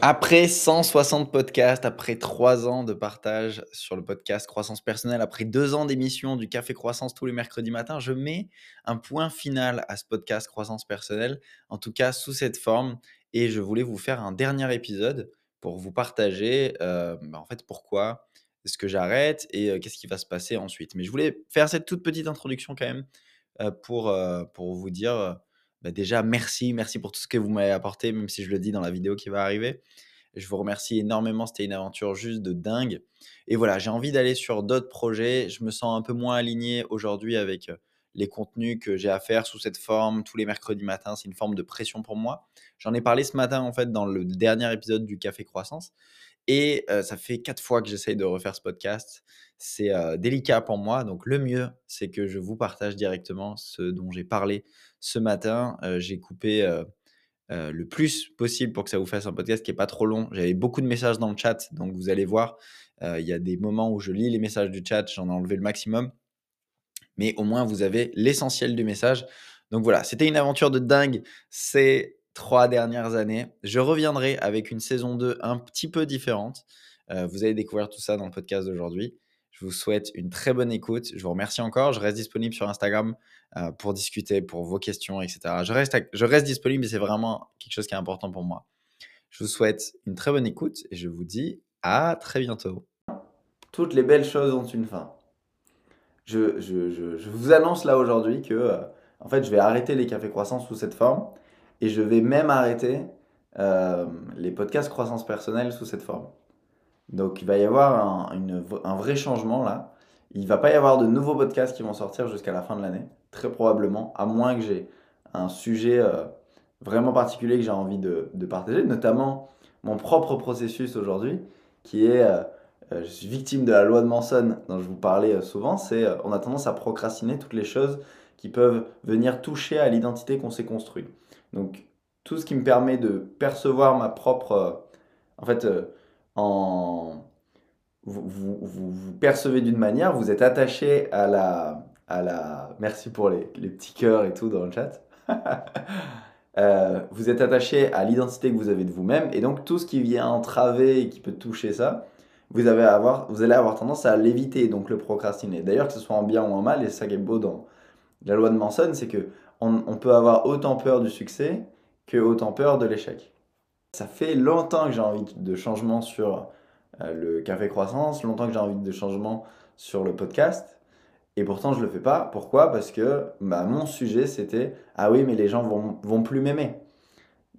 Après 160 podcasts, après 3 ans de partage sur le podcast Croissance Personnelle, après 2 ans d'émission du Café Croissance tous les mercredis matins, je mets un point final à ce podcast Croissance Personnelle, en tout cas sous cette forme. Et je voulais vous faire un dernier épisode pour vous partager euh, bah, en fait pourquoi est-ce que j'arrête et euh, qu'est-ce qui va se passer ensuite. Mais je voulais faire cette toute petite introduction quand même euh, pour, pour vous dire bah, déjà, merci, merci pour tout ce que vous m'avez apporté, même si je le dis dans la vidéo qui va arriver. Je vous remercie énormément, c'était une aventure juste de dingue. Et voilà, j'ai envie d'aller sur d'autres projets. Je me sens un peu moins aligné aujourd'hui avec les contenus que j'ai à faire sous cette forme tous les mercredis matins. C'est une forme de pression pour moi. J'en ai parlé ce matin en fait dans le dernier épisode du Café Croissance. Et ça fait quatre fois que j'essaye de refaire ce podcast. C'est délicat pour moi. Donc le mieux, c'est que je vous partage directement ce dont j'ai parlé ce matin. j'ai coupé le plus possible pour que ça vous fasse un podcast qui n'est pas trop long. J'avais beaucoup de messages dans le chat, donc vous allez voir. Il y a des moments où je lis les messages du chat, j'en ai enlevé le maximum. Mais au moins, vous avez l'essentiel du message. Donc voilà, c'était une aventure de dingue. C'est trois dernières années. Je reviendrai avec une saison 2 un petit peu différente. Euh, vous allez découvrir tout ça dans le podcast d'aujourd'hui. Je vous souhaite une très bonne écoute. Je vous remercie encore. Je reste disponible sur Instagram euh, pour discuter, pour vos questions, etc. Je reste, je reste disponible et c'est vraiment quelque chose qui est important pour moi. Je vous souhaite une très bonne écoute et je vous dis à très bientôt. Toutes les belles choses ont une fin. Je, je, je, vous annonce là aujourd'hui que euh, en fait, je vais arrêter les cafés croissants sous cette forme et je vais même arrêter euh, les podcasts croissance personnelle sous cette forme. Donc il va y avoir un, vrai changement là. Il va pas y avoir de nouveaux podcasts qui vont sortir jusqu'à la fin de l'année, très probablement, à moins que j'ai un sujet euh, vraiment particulier que j'ai envie de, de, partager, notamment mon propre processus aujourd'hui, qui est, euh, je suis victime de la loi de Manson dont je vous parlais souvent, c'est on a tendance à procrastiner toutes les choses qui peuvent venir toucher à l'identité qu'on s'est construite. Donc, tout ce qui me permet de percevoir ma propre. Euh, en fait, euh, en, vous, vous, percevez d'une manière, vous êtes attaché à la. À la merci pour les, les petits cœurs et tout dans le chat. Euh, vous êtes attaché à l'identité que vous avez de vous-même, et donc tout ce qui vient entraver et qui peut toucher ça, vous, avez avoir, vous allez avoir tendance à l'éviter, donc le procrastiner. D'ailleurs, que ce soit en bien ou en mal, et ça qui est beau dans la loi de Manson, c'est que on, peut avoir autant peur du succès que autant peur de l'échec. Ça fait longtemps que j'ai envie de changement sur euh, le café croissance, longtemps que j'ai envie de changement sur le podcast. Et pourtant, je ne le fais pas. Pourquoi? Parce que bah, mon sujet, c'était Ah oui, mais les gens vont, vont plus m'aimer.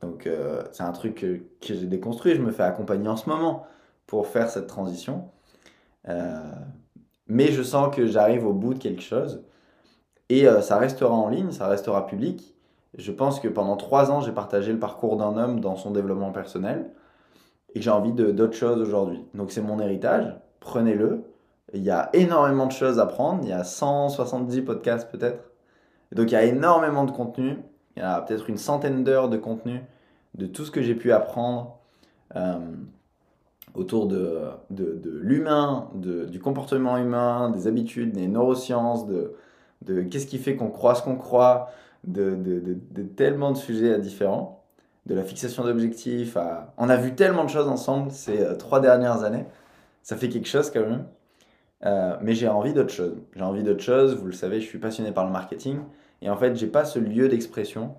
Donc, euh, c'est un truc que, j'ai déconstruit. Je me fais accompagner en ce moment pour faire cette transition. Euh, mais je sens que j'arrive au bout de quelque chose. Et euh, ça restera en ligne, ça restera public. Je pense que pendant trois ans, j'ai partagé le parcours d'un homme dans son développement personnel et j'ai envie d'autres choses aujourd'hui. Donc c'est mon héritage, prenez-le. Il y a énormément de choses à prendre, il y a 170 podcasts peut-être. Donc il y a énormément de contenu, il y a peut-être une centaine d'heures de contenu de tout ce que j'ai pu apprendre euh, autour de, de, de l'humain, du comportement humain, des habitudes, des neurosciences, de, de qu'est-ce qui fait qu'on croit ce qu'on croit, de, de, de, tellement de sujets différents, de la fixation d'objectifs On a vu tellement de choses ensemble ces euh, trois dernières années. Ça fait quelque chose quand même. Euh, mais j'ai envie d'autre chose. J'ai envie d'autre chose. Vous le savez, je suis passionné par le marketing. Et en fait, j'ai pas ce lieu d'expression.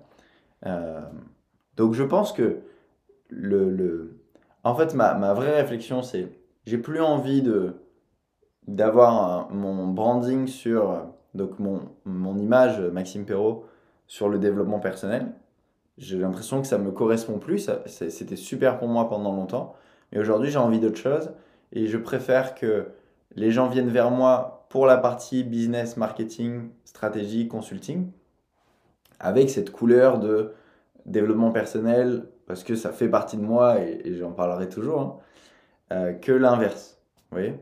Euh, donc je pense que le, le... En fait, ma, ma vraie réflexion, c'est j'ai plus envie d'avoir mon branding sur donc mon, mon image, Maxime Perrault, sur le développement personnel, j'ai l'impression que ça me correspond plus. C'était super pour moi pendant longtemps. Mais aujourd'hui, j'ai envie d'autre chose. Et je préfère que les gens viennent vers moi pour la partie business, marketing, stratégie, consulting, avec cette couleur de développement personnel, parce que ça fait partie de moi et, j'en parlerai toujours, hein, euh, que l'inverse. Vous voyez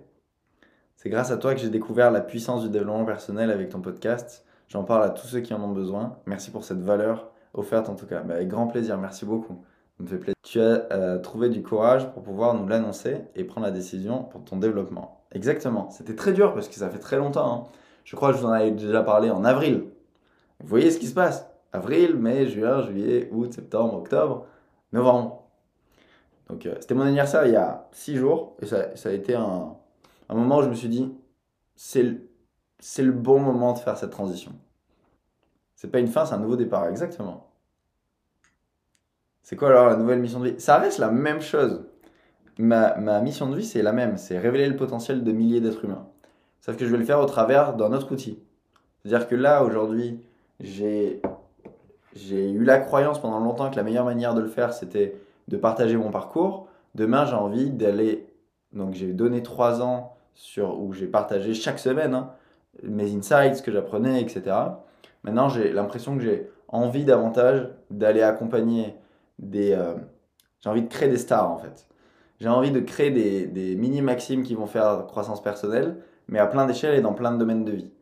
c'est grâce à toi que j'ai découvert la puissance du développement personnel avec ton podcast. J'en parle à tous ceux qui en ont besoin. Merci pour cette valeur offerte en tout cas. Bah, avec grand plaisir, merci beaucoup. Me fait plaisir. Tu as euh, trouvé du courage pour pouvoir nous l'annoncer et prendre la décision pour ton développement. Exactement. C'était très dur parce que ça fait très longtemps. Hein. Je crois que je vous en avais déjà parlé en avril. Vous voyez ce qui se passe Avril, mai, juin, juillet, août, septembre, octobre, novembre. Donc, euh, c'était mon anniversaire il y a six jours. Et ça, ça a été un, un moment où je me suis dit, c'est le, bon moment de faire cette transition. C'est pas une fin, c'est un nouveau départ, exactement. C'est quoi alors la nouvelle mission de vie? Ça reste la même chose. Ma, ma mission de vie, c'est la même. C'est révéler le potentiel de milliers d'êtres humains. Sauf que je vais le faire au travers d'un autre outil. C'est-à-dire que là, aujourd'hui, j'ai eu la croyance pendant longtemps que la meilleure manière de le faire, c'était de partager mon parcours. Demain, j'ai envie d'aller. Donc, j'ai donné trois ans sur où j'ai partagé chaque semaine hein, mes insights, ce que j'apprenais, etc. Maintenant, j'ai l'impression que j'ai envie davantage d'aller accompagner des. euh, j'ai envie de créer des stars en fait. J'ai envie de créer des, des mini-maximes qui vont faire croissance personnelle, mais à plein d'échelles et dans plein de domaines de vie.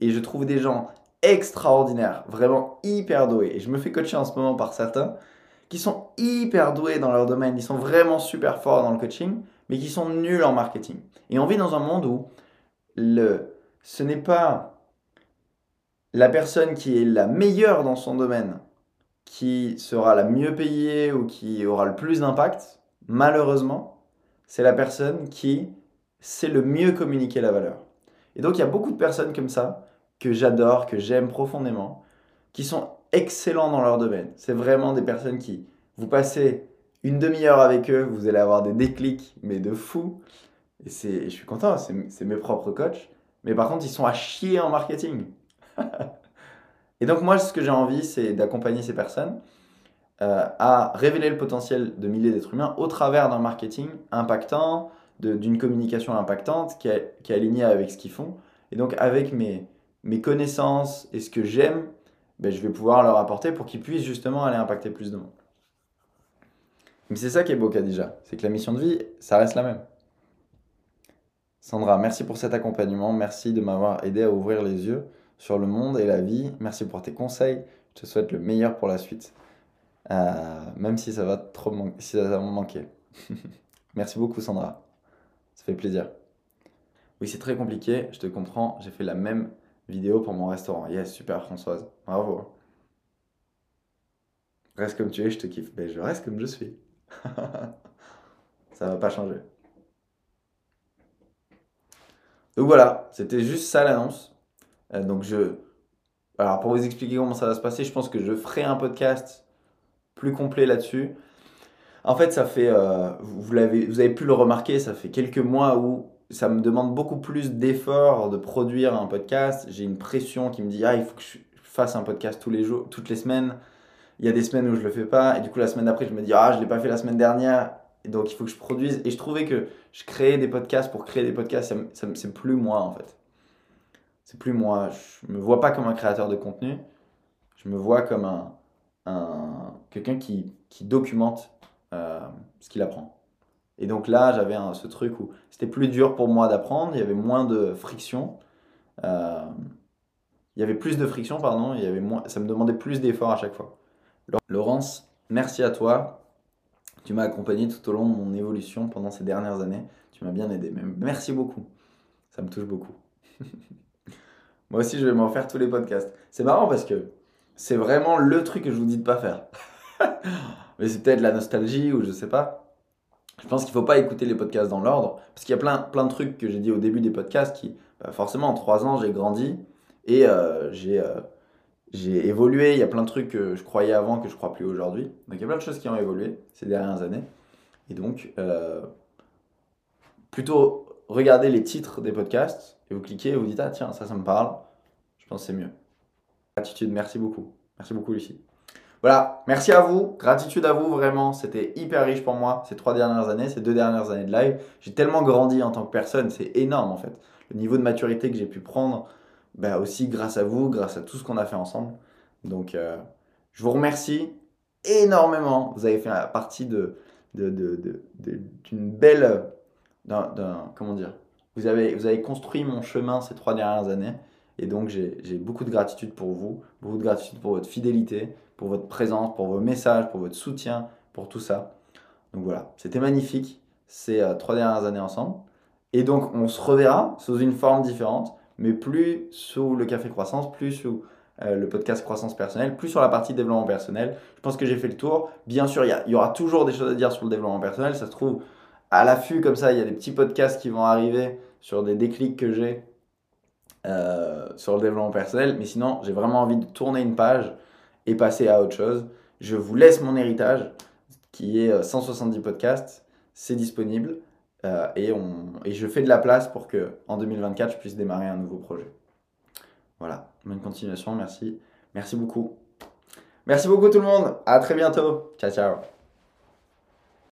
Et je trouve des gens extraordinaires, vraiment hyper doués. Et je me fais coacher en ce moment par certains qui sont hyper doués dans leur domaine, ils sont vraiment super forts dans le coaching, mais qui sont nuls en marketing. Et on vit dans un monde où le, ce n'est pas la personne qui est la meilleure dans son domaine qui sera la mieux payée ou qui aura le plus d'impact. Malheureusement, c'est la personne qui sait le mieux communiquer la valeur. Et donc il y a beaucoup de personnes comme ça que j'adore, que j'aime profondément, qui sont excellents dans leur domaine. C'est vraiment des personnes qui, vous passez une demi-heure avec eux, vous allez avoir des déclics, mais de fou. Et c'est, je suis content, c'est, mes propres coachs. Mais par contre, ils sont à chier en marketing. Et donc moi, ce que j'ai envie, c'est d'accompagner ces personnes euh, à révéler le potentiel de milliers d'êtres humains au travers d'un marketing impactant, d'une communication impactante qui est, qui est alignée avec ce qu'ils font. Et donc avec mes, mes connaissances et ce que j'aime, ben, je vais pouvoir leur apporter pour qu'ils puissent justement aller impacter plus de monde. Mais c'est ça qui est beau, Khadija, c'est que la mission de vie, ça reste la même. Sandra, merci pour cet accompagnement, merci de m'avoir aidé à ouvrir les yeux sur le monde et la vie, merci pour tes conseils, je te souhaite le meilleur pour la suite, Euh, même si ça va trop man- si ça va manquer. merci beaucoup, Sandra, ça fait plaisir. Oui, c'est très compliqué, je te comprends, j'ai fait la même vidéo pour mon restaurant. Yes, super Françoise, bravo. Reste comme tu es, je te kiffe. Ben, je reste comme je suis. Ça va pas changer. Donc voilà, c'était juste ça l'annonce. Euh, donc je... Alors pour vous expliquer comment ça va se passer, je pense que je ferai un podcast plus complet là-dessus. En fait, ça fait, euh, vous l'avez, vous avez pu le remarquer, ça fait quelques mois où ça me demande beaucoup plus d'efforts de produire un podcast. J'ai une pression qui me dit, ah, il faut que je fasse un podcast tous les jours, toutes les semaines. Il y a des semaines où je le fais pas, et du coup la semaine d'après, je me dis, ah, je l'ai pas fait la semaine dernière, donc il faut que je produise. Et je trouvais que je créais des podcasts pour créer des podcasts, c'est plus moi en fait. C'est plus moi. Je me vois pas comme un créateur de contenu, je me vois comme un, un- quelqu'un qui, qui documente euh, ce qu'il apprend. Et donc là, j'avais ce truc où c'était plus dur pour moi d'apprendre, il y avait moins de friction. euh, il y avait plus de friction, pardon, il y avait moins, ça me demandait plus d'efforts à chaque fois. Laurence, merci à toi. Tu m'as accompagné tout au long de mon évolution pendant ces dernières années. Tu m'as bien aidé. Merci beaucoup. Ça me touche beaucoup. Moi aussi, je vais m'en faire tous les podcasts. C'est marrant parce que c'est vraiment le truc que je vous dis de pas faire. Mais c'est peut-être la nostalgie ou je sais pas. Je pense qu'il faut pas écouter les podcasts dans l'ordre parce qu'il y a plein, plein de trucs que j'ai dit au début des podcasts qui, bah, forcément, en trois ans, j'ai grandi et euh, j'ai euh, j'ai évolué. Il y a plein de trucs que je croyais avant que je crois plus aujourd'hui. Donc il y a plein de choses qui ont évolué ces dernières années. Et donc, euh, plutôt regardez les titres des podcasts et vous cliquez et vous dites Ah, tiens, ça, ça me parle. Je pense que c'est mieux. Gratitude, merci beaucoup. Merci beaucoup, Lucie. Voilà, merci à vous. Gratitude à vous, vraiment. C'était hyper riche pour moi ces trois dernières années, ces deux dernières années de live. J'ai tellement grandi en tant que personne, c'est énorme en fait. Le niveau de maturité que j'ai pu prendre, bah, aussi grâce à vous, grâce à tout ce qu'on a fait ensemble. Donc, euh, je vous remercie énormément. Vous avez fait partie de, de, de- d'une belle. d'un- comment dire vous avez, vous avez construit mon chemin ces trois dernières années. Et donc, j'ai j'ai beaucoup de gratitude pour vous, beaucoup de gratitude pour votre fidélité, pour votre présence, pour vos messages, pour votre soutien, pour tout ça. Donc voilà, c'était magnifique ces euh, trois dernières années ensemble. Et donc, on se reverra sous une forme différente, mais plus sous le café croissance, plus sous euh, le podcast croissance personnelle, plus sur la partie développement personnel. Je pense que j'ai fait le tour. Bien sûr, il y, aura toujours des choses à dire sur le développement personnel. Ça se trouve à l'affût comme ça, il y a des petits podcasts qui vont arriver sur des déclics que j'ai euh, sur le développement personnel. Mais sinon, j'ai vraiment envie de tourner une page et passer à autre chose. Je vous laisse mon héritage qui est 170 podcasts. C'est disponible. Euh, et, et je fais de la place pour que en 2024 je puisse démarrer un nouveau projet. Voilà, bonne continuation, merci. Merci beaucoup. Merci beaucoup tout le monde. À très bientôt. Ciao ciao.